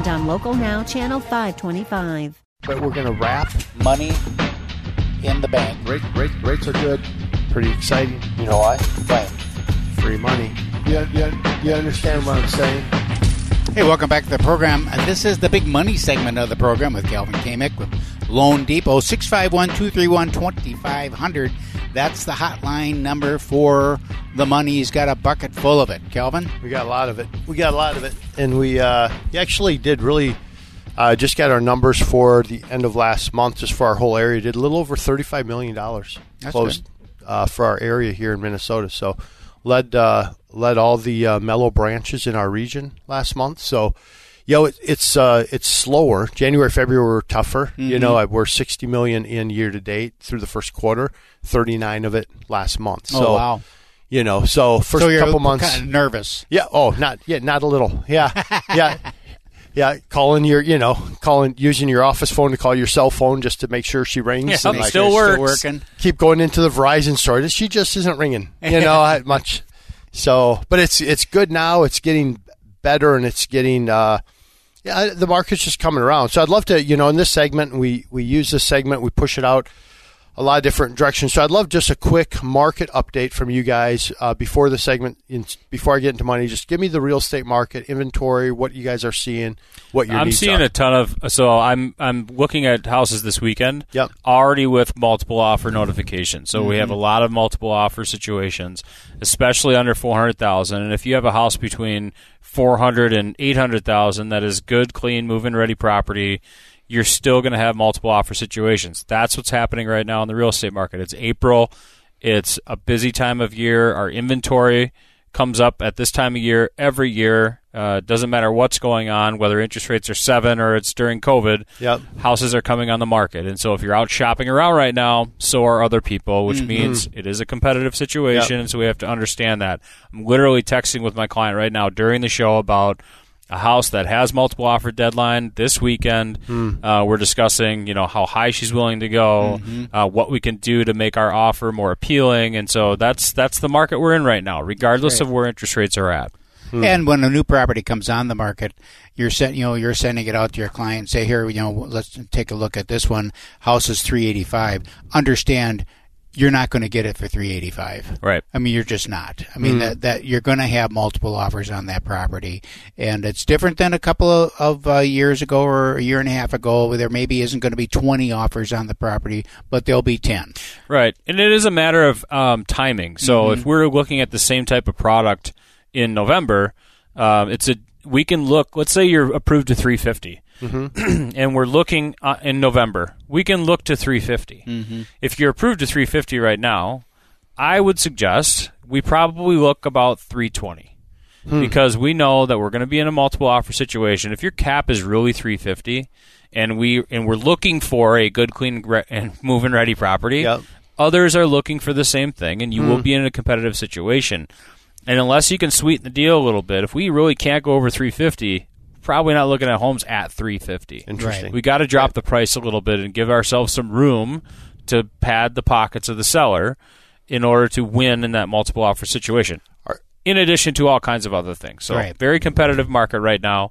and on Local Now Channel 525 but we're going to wrap money in the bank. Rate, rate, rates are good. Pretty exciting. You know why? Why? Free money. You, you, you understand what I'm saying? Hey, welcome back to the program. This is the big money segment of the program with Calvin Kamick with Loan Depot, 651 231 2500. That's the hotline number for the money. He's got a bucket full of it. Calvin? We got a lot of it. We got a lot of it. And we uh, actually did really uh, just got our numbers for the end of last month, just for our whole area. Did a little over thirty-five million dollars closed uh, for our area here in Minnesota. So led uh, led all the uh, mellow branches in our region last month. So you know it, it's uh, it's slower. January, February were tougher. Mm-hmm. You know we're sixty million in year to date through the first quarter. Thirty nine of it last month. Oh, so, oh wow. You know, so first so couple months, kind of nervous. Yeah. Oh, not yeah, not a little. Yeah, yeah yeah, calling your, you know, calling using your office phone to call your cell phone just to make sure she rings. Yeah, and like, still works. Still working. Keep going into the Verizon store. She just isn't ringing, you know, much. So, but it's it's good now. It's getting better, and it's getting. Uh, yeah, the market's just coming around. So I'd love to, you know, in this segment, we we use this segment, we push it out a lot of different directions. So I'd love just a quick market update from you guys uh, before the segment. In, before I get into money, just give me the real estate market inventory, what you guys are seeing, what your I'm seeing are. a ton of. So I'm I'm looking at houses this weekend. Yep. Already with multiple offer notifications. So mm-hmm. we have a mm-hmm. lot of multiple offer situations, especially under four hundred thousand. And if you have a house between four hundred and eight hundred thousand that is good, clean, move-in ready property you're still going to have multiple offer situations. That's what's happening right now in the real estate market. It's April. It's a busy time of year. Our inventory comes up at this time of year every year. Uh, doesn't matter what's going on, whether interest rates are seven or it's during COVID. Yep. Houses are coming on the market, and so if you're out shopping around right now, so are other people, which mm-hmm. means it is a competitive situation, yep. and so we have to understand that. I'm literally texting with my client right now during the show about a house that has multiple offer deadline this weekend. Mm. Uh, we're discussing, you know, how high she's willing to go, mm-hmm. uh, what we can do to make our offer more appealing, and so that's that's the market we're in right now, regardless of where interest rates are at. Hmm. And when a new property comes on the market, you're set, you know, you're sending it out to your client. Say, here, you know, let's take a look at this one. House is 385. Understand you're not going to get it for 385 right. I mean you're just not. I mean mm that, that you're going to have multiple offers on that property and it's different than a couple of, of uh, years ago or a year and a half ago where there maybe isn't going to be 20 offers on the property but there'll be 10 right. And it is a matter of um, timing. So mm-hmm. if we're looking at the same type of product in november um, it's a we can look let's say you're approved to 350 mm-hmm. and we're looking uh, in November, we can look to 350. Mm-hmm. If you're approved to 350 right now, I would suggest we probably look about 320 hmm. because we know that we're going to be in a multiple offer situation. If your cap is really 350 and we and we're looking for a good, clean, and move-in ready property, yep. others are looking for the same thing, and you hmm. will be in a competitive situation. And unless you can sweeten the deal a little bit, if we really can't go over 350, probably not looking at homes at 350. Interesting. Right. We got to drop the price a little bit and give ourselves some room to pad the pockets of the seller in order to win in that multiple offer situation. In addition to all kinds of other things. So, right. very competitive market right now.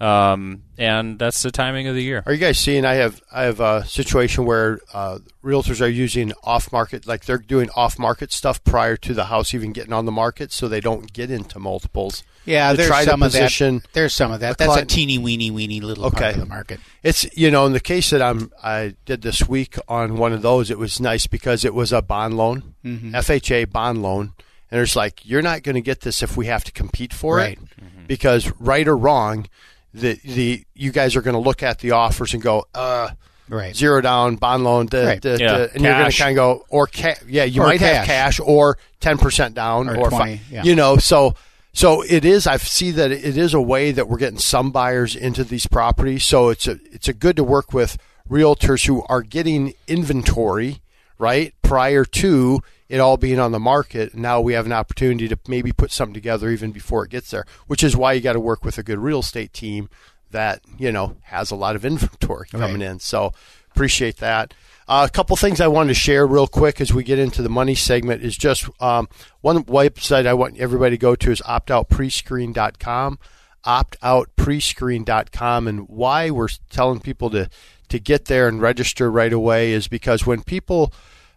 Um, and that's the timing of the year. Are you guys seeing? I have I have a situation where uh, realtors are using off market, like they're doing off market stuff prior to the house even getting on the market, so they don't get into multiples. Yeah, there's some of that. There's some of that. That's client. a teeny weeny weeny little okay. part of the market. It's you know in the case that I'm I did this week on one of those, it was nice because it was a bond loan, mm-hmm. FHA bond loan, and it's like you're not going to get this if we have to compete for right. it, mm-hmm. because right or wrong the the you guys are going to look at the offers and go, uh, right, zero down bond loan, da, right. da, yeah. da, and cash. you're going to kind of go or ca- yeah, you or might cash. have cash or ten percent down or, or 20, yeah. you know, so. So it is. I see that it is a way that we're getting some buyers into these properties. So it's a it's a good to work with realtors who are getting inventory right prior to it all being on the market. Now we have an opportunity to maybe put something together even before it gets there, which is why you got to work with a good real estate team that you know has a lot of inventory coming in. So appreciate that. Uh, a couple things I wanted to share real quick as we get into the money segment is just um, one website I want everybody to go to is optoutprescreen.com, optoutprescreen.com, and why we're telling people to to get there and register right away is because when people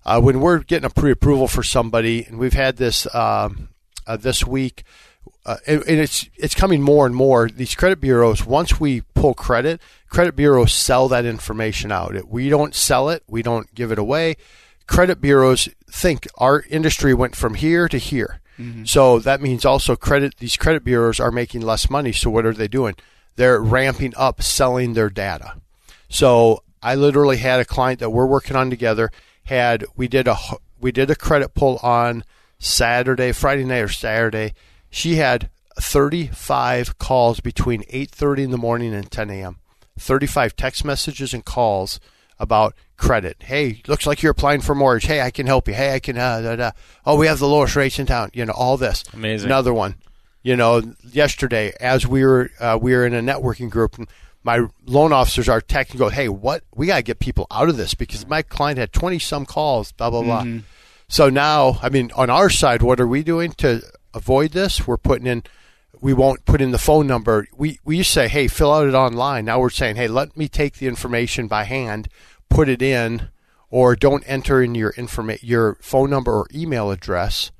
uh, when we're getting a pre-approval for somebody, and we've had this um, uh, this week, uh, and, and, it's it's coming more and more. These credit bureaus, once we pull credit, credit bureaus sell that information out. We don't sell it. We don't give it away. Credit bureaus think our industry went from here to here. Mm-hmm. So that means also credit these credit bureaus are making less money. So what are they doing? They're ramping up selling their data. So I literally had a client that we're working on together. Had we did a we did a credit pull on Saturday, Friday night or Saturday. She had 35 calls between 8:30 in the morning and 10 a.m. 35 text messages and calls about credit. Hey, looks like you're applying for mortgage. Hey, I can help you. Hey, I can. Uh, da, da. Oh, we have the lowest rates in town. You know, all this. Amazing. Another one. You know, yesterday as we were uh, we were in a networking group, and my loan officers are texting, go, hey, what? We got to get people out of this because my client had 20 some calls, blah, blah, blah. Mm-hmm. So now, I mean, on our side, what are we doing to avoid this? We're putting in, we won't put in the phone number. We, we used to say, hey, fill out it online. Now we're saying, hey, let me take the information by hand, put it in, or don't enter in your informa- your phone number or email address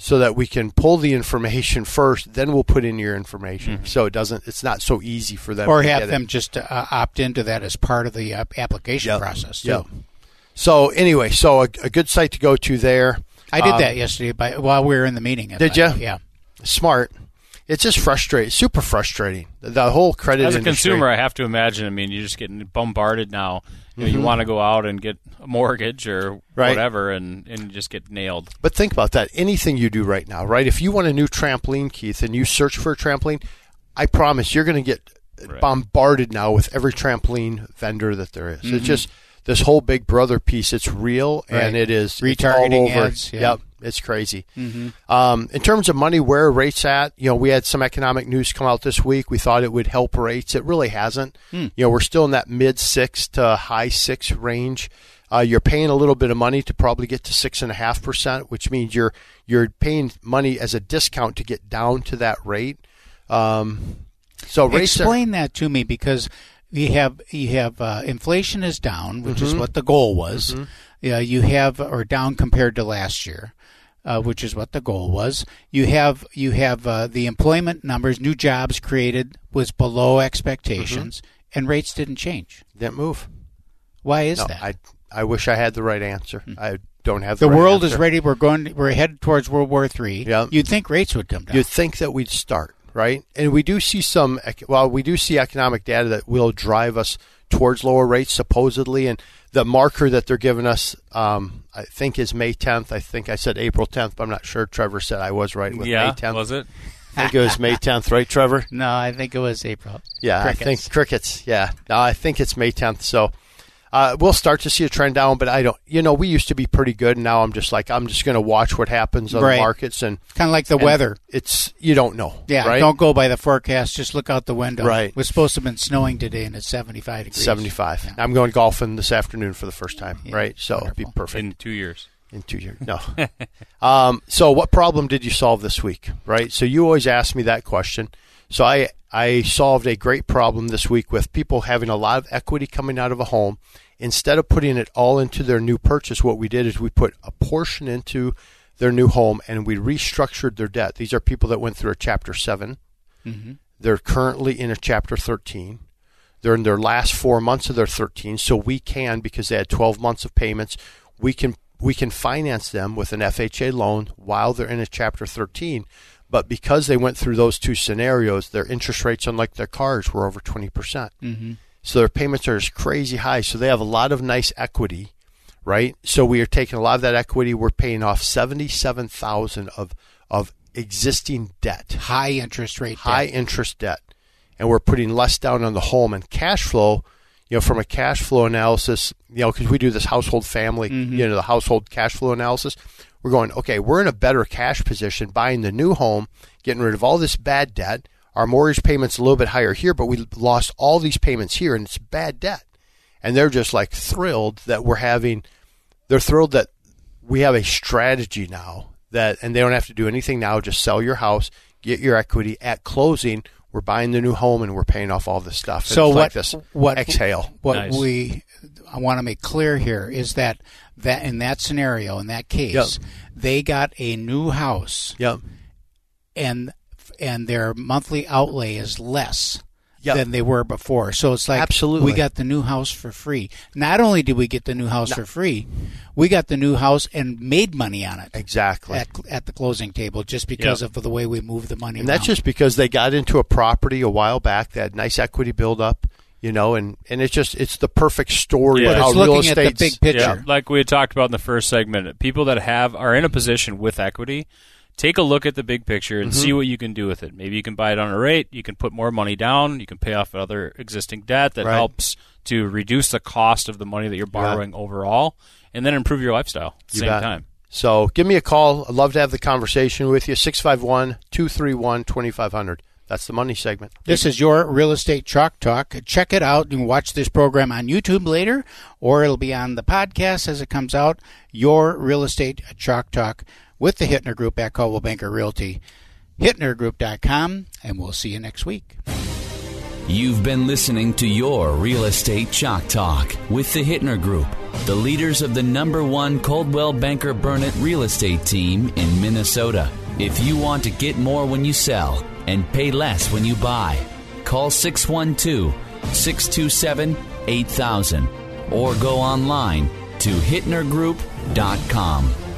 so that we can pull the information first, then we'll put in your information. Mm-hmm. So it doesn't, it's not so easy for them. Or have them it. just uh, opt into that as part of the uh, application yep. process. Too. Yep. So anyway, so a, a, good site to go to there. I did um, that yesterday by, while we were in the meeting. Did you? Yeah. Smart. It's just frustrating, super frustrating. The, whole credit as a industry. consumer, I have to imagine. I mean, you're just getting bombarded now. You, mm-hmm. you want to go out and get a mortgage or right. whatever, and and just get nailed. But think about that. Anything you do right now, right? If you want a new trampoline, Keith, and you search for a trampoline, I promise you're going to get right. bombarded now with every trampoline vendor that there is. Mm-hmm. It's just this whole Big Brother piece. It's real right. and it is retargeting all over. Ads, yeah. Yep. It's crazy. Mm-hmm. Um, in terms of money, where are rates at? You know, we had some economic news come out this week. We thought it would help rates. It really hasn't. Mm. You know, we're still in that mid six to high six range. Uh, you're paying a little bit of money to probably get to six and a half percent, which means you're you're paying money as a discount to get down to that rate. Um, so explain are, that to me because you have you have uh, inflation is down, which mm-hmm. is what the goal was. Mm-hmm. Yeah, you have or down compared to last year uh, which is what the goal was. You have you have uh, the employment numbers, new jobs created was below expectations, mm-hmm. and rates didn't change. Didn't move. Why is no, that? I I wish I had the right answer. Mm-hmm. I don't have the, the right world answer. is ready. We're going. We're headed towards World War Three. Yeah. You'd think rates would come down. You'd think that we'd start right, and we do see some. Well, we do see economic data that will drive us towards lower rates supposedly, and the marker that they're giving us, um, I think, is May 10th. I think I said April 10th, but I'm not sure. Trevor said I was right with yeah, May 10th. Was it? I think it was May 10th, right, Trevor? No, I think it was April. Yeah, crickets. I think crickets. Yeah, no, I think it's May 10th. So uh, we'll start to see a trend down, but I don't. You know, we used to be pretty good, and now I'm just like I'm just going to watch what happens on right. the markets and kind of like the weather. It's you don't know. Yeah, right? don't go by the forecast. Just look out the window. Right. It was supposed to have been snowing today, and it's 75 degrees. 75. Yeah. I'm going golfing this afternoon for the first time. Yeah, right, so it'd be perfect in two years. In two years, no. um, so, what problem did you solve this week? Right. So you always ask me that question. So I I solved a great problem this week with people having a lot of equity coming out of a home instead of putting it all into their new purchase, what we did is we put a portion into their new home and we restructured their debt. These are people that went through a Chapter 7. Mm-hmm. They're currently in a Chapter 13. They're in their last four months of their 13, so we can, because they had 12 months of payments, we can we can finance them with an FHA loan while they're in a Chapter 13. But because they went through those two scenarios, their interest rates, unlike their cars, were over 20%. percent mm-hmm. So their payments are crazy high. So they have a lot of nice equity, right? So we are taking a lot of that equity. We're paying off seventy-seven thousand of of existing debt, high interest rate, high debt. interest debt, and we're putting less down on the home and cash flow. You know, from a cash flow analysis, you know, because we do this household family, Mm-hmm. you know, the household cash flow analysis, we're going, okay, we're in a better cash position buying the new home, getting rid of all this bad debt. Our mortgage payment's a little bit higher here, but we lost all these payments here, and it's bad debt. And they're just like thrilled that we're having, they're thrilled that we have a strategy now that, and they don't have to do anything now, just sell your house, get your equity at closing. We're buying the new home and we're paying off all this stuff. So it's what? like this what exhale. What Nice. we I want to make clear here is that that in that scenario, in that case, Yep. they got a new house Yep. and and their monthly outlay is less Yep. than they were before. So it's like Absolutely. we got the new house for free. Not only did we get the new house for free, we got the new house and made money on it Exactly. at at the closing table just because Yep. of the way we moved the money. and that's just because they got into a property a while back that had nice equity buildup, you know, and, and it's just it's the perfect story Yeah. of But how it's real looking at the big picture. Yeah, like we had talked about in the first segment, people that have are in a position with equity, take a look at the big picture and Mm-hmm. see what you can do with it. Maybe you can buy it on a rate, you can put more money down, you can pay off other existing debt that Right. helps to reduce the cost of the money that you're borrowing overall, and then improve your lifestyle at the You same bet. time. So give me a call. I'd love to have the conversation with you. 651 231 2500. That's the money segment. This is your real estate chalk talk. Check it out. and watch this program on YouTube later, or it'll be on the podcast as it comes out. Your real estate chalk talk with the Hittner Group at Coldwell Banker Realty. HittnerGroup.com, and we'll see you next week. You've been listening to your Real Estate Chalk Talk with the Hittner Group, the leaders of the number one Coldwell Banker Burnett real estate team in Minnesota. If you want to get more when you sell and pay less when you buy, call 612 627 8000 or go online to hittnergroup.com.